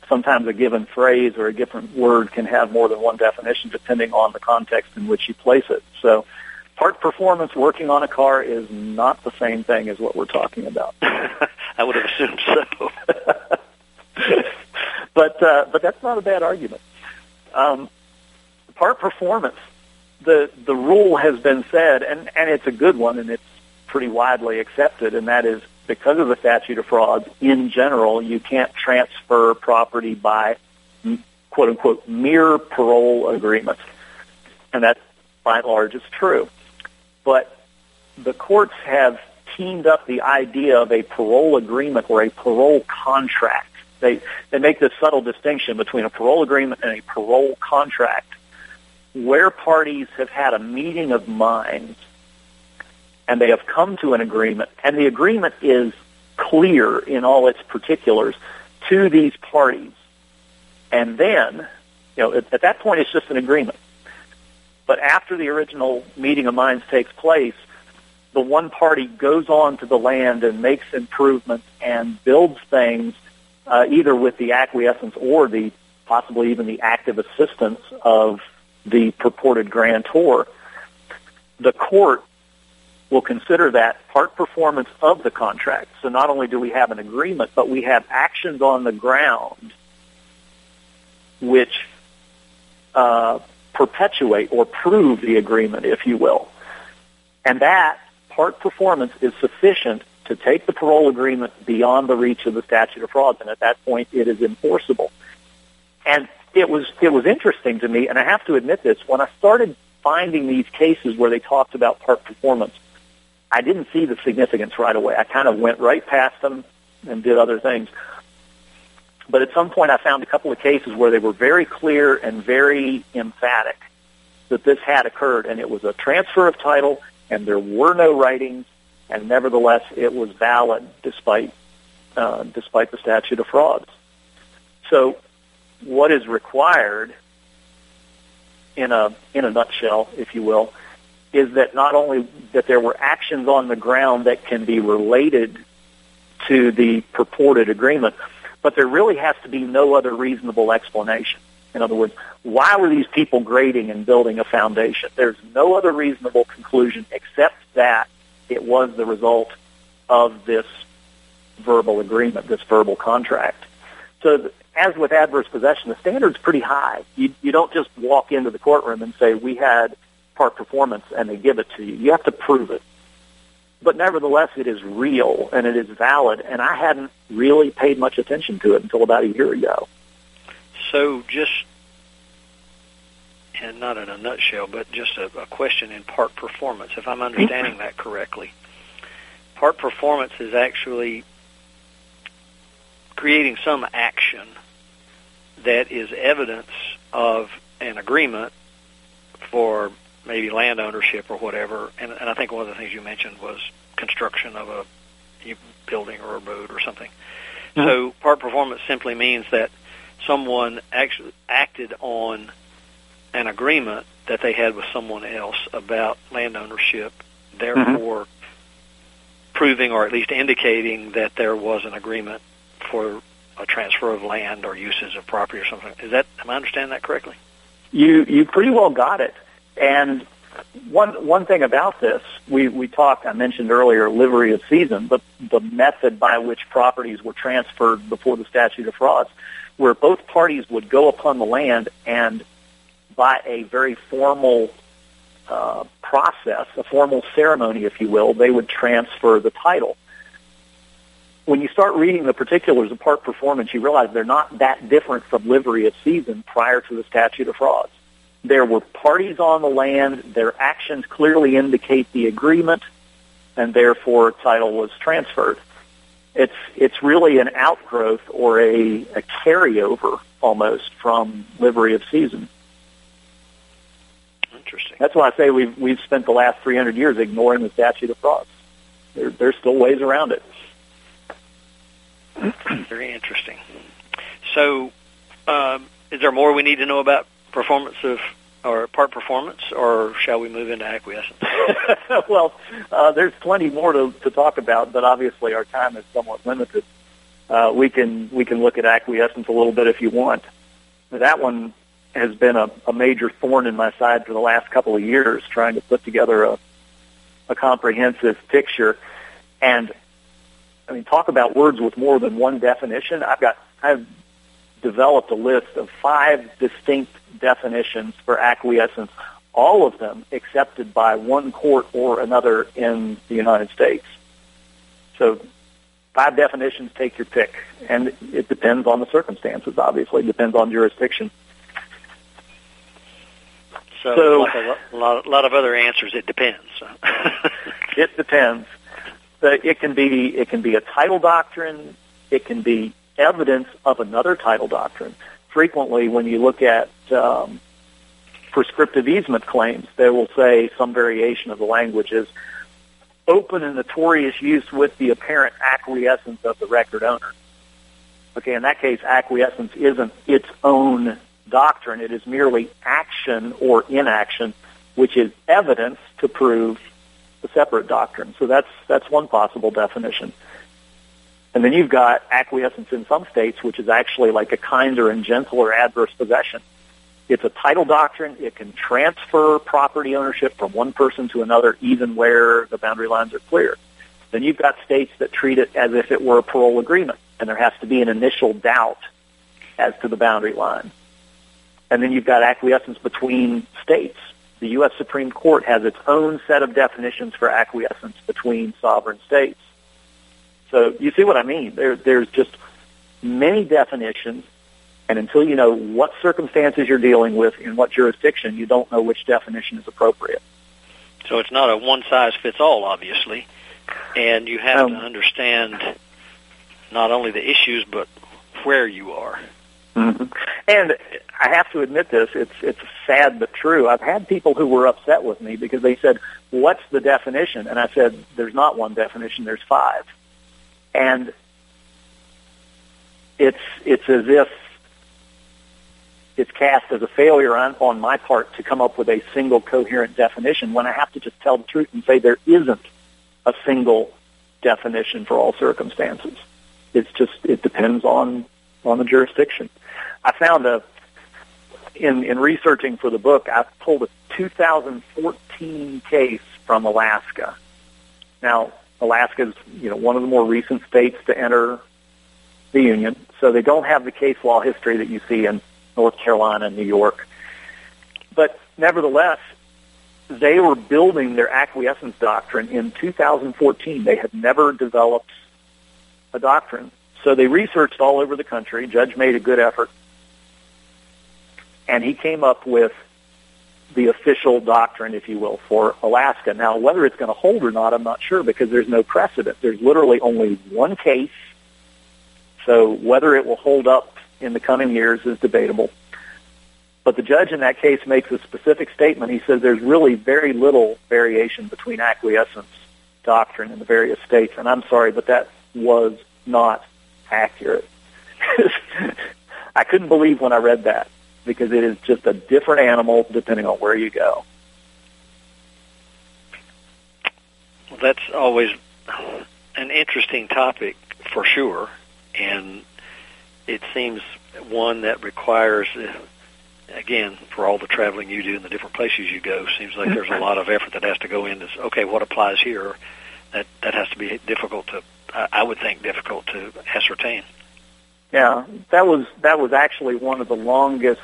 sometimes a given phrase or a different word can have more than one definition depending on the context in which you place it. So part performance working on a car is not the same thing as what we're talking about. I would have assumed so. but uh, but that's not a bad argument. Um, part performance, the the rule has been said, and and it's a good one, and it's pretty widely accepted, and that is because of the statute of frauds in general, you can't transfer property by quote unquote mere parol agreements, and that by and large is true but the courts have teamed up the idea of a parol agreement or a parol contract. They they make this subtle distinction between a parol agreement and a parol contract, where parties have had a meeting of minds and they have come to an agreement, and the agreement is clear in all its particulars to these parties, and then you know at, at that point it's just an agreement. But after the original meeting of minds takes place, the one party goes on to the land and makes improvements and builds things uh, either with the acquiescence or the possibly even the active assistance of the purported grantor. The court will consider that part performance of the contract. So not only do we have an agreement, but we have actions on the ground which uh, perpetuate or prove the agreement, if you will. And that part performance is sufficient to take the parol agreement beyond the reach of the statute of frauds, and at that point it is enforceable. And it was it was interesting to me, and I have to admit this, when I started finding these cases where they talked about part performance, I didn't see the significance right away. I kind of went right past them and did other things. But at some point, I found a couple of cases where they were very clear and very emphatic that this had occurred, and it was a transfer of title, and there were no writings, and nevertheless, it was valid despite uh, despite the statute of frauds. So, what is required in a in a nutshell, if you will, is that not only that there were actions on the ground that can be related to the purported agreement, but there really has to be no other reasonable explanation. In other words, why were these people grading and building a foundation? There's no other reasonable conclusion except that it was the result of this verbal agreement, this verbal contract. So as with adverse possession, the standard's pretty high. You, you don't just walk into the courtroom and say, we had part performance and they give it to you. You have to prove it but nevertheless, it is real and it is valid. And I hadn't really paid much attention to it until about a year ago. So, just and not in a nutshell, but just a, a question in part performance. If I'm understanding that correctly, part performance is actually creating some action that is evidence of an agreement for maybe land ownership or whatever. And, and I think one of the things you mentioned was construction of a building or a road or something. Mm-hmm. So part performance simply means that someone actually acted on an agreement that they had with someone else about land ownership, therefore mm-hmm. proving or at least indicating that there was an agreement for a transfer of land or uses of property or something. Is that am I understanding that correctly? You you pretty well got it. And one one thing about this, we we talked. I mentioned earlier livery of seisin, but the method by which properties were transferred before the statute of frauds, where both parties would go upon the land and by a very formal uh, process, a formal ceremony, if you will, they would transfer the title. When you start reading the particulars of part performance, you realize they're not that different from livery of seisin prior to the statute of frauds. There were parties on the land. Their actions clearly indicate the agreement, and therefore title was transferred. It's it's really an outgrowth or a, a carryover almost from livery of seisin. Interesting. That's why I say we've we've spent the last 300 years ignoring the statute of frauds. There, there's still ways around it. Very interesting. So, um, is there more we need to know about performance of or part performance, or shall we move into acquiescence? well, uh, there's plenty more to, to talk about, but obviously our time is somewhat limited. Uh, we can we can look at acquiescence a little bit if you want. That one has been a, a major thorn in my side for the last couple of years, trying to put together a, a comprehensive picture. And I mean, talk about words with more than one definition. I've got I've developed a list of five distinct definitions for acquiescence, all of them accepted by one court or another in the United States. So five definitions, take your pick. And it depends on the circumstances, obviously. It depends on jurisdiction. So, so like a lot, a lot of other answers, it depends. it depends. It can be it can be a title doctrine. It can be evidence of another title doctrine. Frequently, when you look at um, prescriptive easement claims, they will say some variation of the language is open and notorious use with the apparent acquiescence of the record owner. Okay, in that case, acquiescence isn't its own doctrine. It is merely action or inaction, which is evidence to prove the separate doctrine. So that's that's one possible definition. And then you've got acquiescence in some states, which is actually like a kinder and gentler adverse possession. It's a title doctrine. It can transfer property ownership from one person to another, even where the boundary lines are clear. Then you've got states that treat it as if it were a parol agreement, and there has to be an initial doubt as to the boundary line. And then you've got acquiescence between states. The U.S. Supreme Court has its own set of definitions for acquiescence between sovereign states. So you see what I mean? There, there's just many definitions, and until you know what circumstances you're dealing with in what jurisdiction, you don't know which definition is appropriate. So it's not a one size fits all, obviously, and you have um, to understand not only the issues but where you are. Mm-hmm. And I have to admit this, it's it's sad but true. I've had people who were upset with me because they said, "What's the definition?" And I said, "There's not one definition, there's five. And it's it's as if it's cast as a failure on, on my part to come up with a single coherent definition when I have to just tell the truth and say there isn't a single definition for all circumstances. It's just it depends on on the jurisdiction. I found a in in researching for the book, I pulled a 2014 case from Alaska. Now, Alaska is you know one of the more recent states to enter the union, so they don't have the case law history that you see in North Carolina and New York. But nevertheless, they were building their acquiescence doctrine in 2014. They had never developed a doctrine. So they researched all over the country. Judge made a good effort. And he came up with the official doctrine, if you will, for Alaska. Now, whether it's going to hold or not, I'm not sure because there's no precedent. There's literally only one case. So whether it will hold up in the coming years is debatable. But the judge in that case makes a specific statement. He says there's really very little variation between acquiescence doctrine in the various states. And I'm sorry, but that was not accurate. I couldn't believe when I read that because it is just a different animal depending on where you go. Well, that's always an interesting topic for sure, and it seems one that requires, again, for all the traveling you do and the different places you go, seems like there's a lot of effort that has to go into. Okay, what applies here? That that has to be difficult to, I would think, difficult to ascertain. Yeah, that was that was actually one of the longest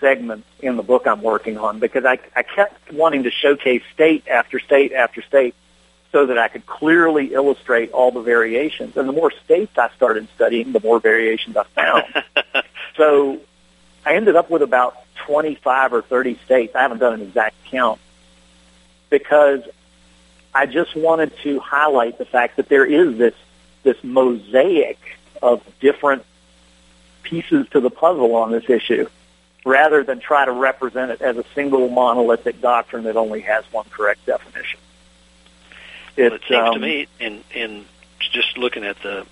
segments in the book I'm working on because I I kept wanting to showcase state after state after state so that I could clearly illustrate all the variations. And the more states I started studying, the more variations I found. so I ended up with about 25 or 30 states. I haven't done an exact count because I just wanted to highlight the fact that there is this this mosaic of different pieces to the puzzle on this issue rather than try to represent it as a single monolithic doctrine that only has one correct definition. It, well, it seems um, to me, in in just looking at the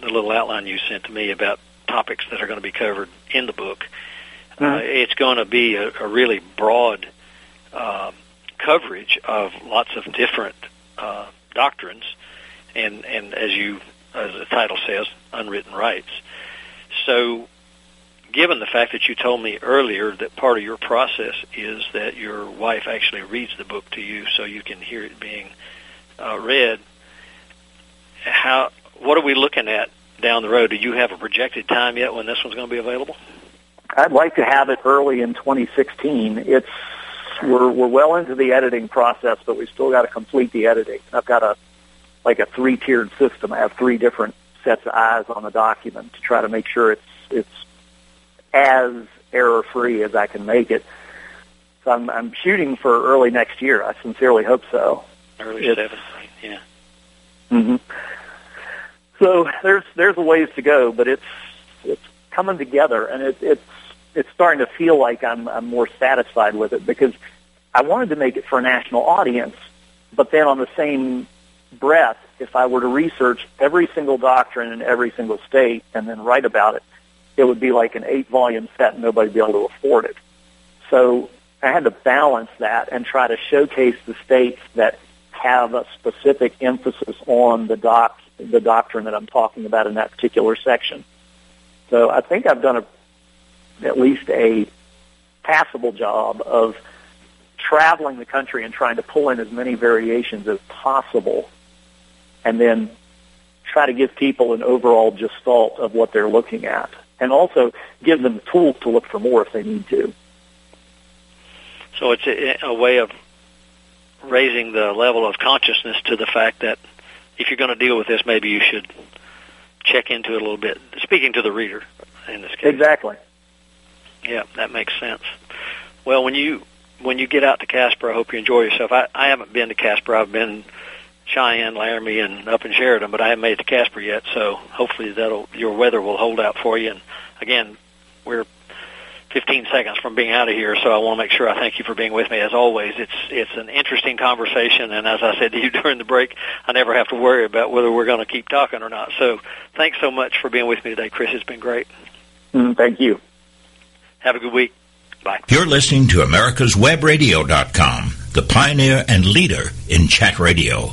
the little outline you sent to me about topics that are going to be covered in the book, uh, mm-hmm. uh, it's going to be a, a really broad uh, coverage of lots of different uh, doctrines, and and as you as the title says, unwritten rights. So, given the fact that you told me earlier that part of your process is that your wife actually reads the book to you so you can hear it being uh, read, how what are we looking at down the road? Do you have a projected time yet when this one's going to be available? I'd like to have it early in 2016. It's we're we're well into the editing process, but we've still got to complete the editing. I've got a like a three tiered system. I have three different sets of eyes on the document to try to make sure it's it's as error free as I can make it. So I'm I'm shooting for early next year. I sincerely hope so. Early it's, seven, yeah. Mhm. So there's there's a ways to go, but it's it's coming together, and it, it's it's starting to feel like I'm I'm more satisfied with it because I wanted to make it for a national audience, but then on the same breath, if I were to research every single doctrine in every single state and then write about it, it would be like an eight volume set and nobody'd be able to afford it. So I had to balance that and try to showcase the states that have a specific emphasis on the doc the doctrine that I'm talking about in that particular section. So I think I've done a at least a passable job of traveling the country and trying to pull in as many variations as possible and then try to give people an overall gestalt of what they're looking at and also give them the tools to look for more if they need to. So it's a, a way of raising the level of consciousness to the fact that if you're going to deal with this, maybe you should check into it a little bit. Speaking to the reader in this case. Exactly. Yeah, that makes sense. Well, when you when you get out to Casper, I hope you enjoy yourself. I, I haven't been to Casper. I've been Cheyenne, Laramie, and up in Sheridan, but I haven't made it to Casper yet. So hopefully that'll your weather will hold out for you. And again, we're 15 seconds from being out of here, so I want to make sure I thank you for being with me. As always, it's it's an interesting conversation, and as I said to you during the break, I never have to worry about whether we're going to keep talking or not. So thanks so much for being with me today, Kris. It's been great. Mm, thank you. Have a good week. Bye. You're listening to America'sWebRadio.com, the pioneer and leader in chat radio.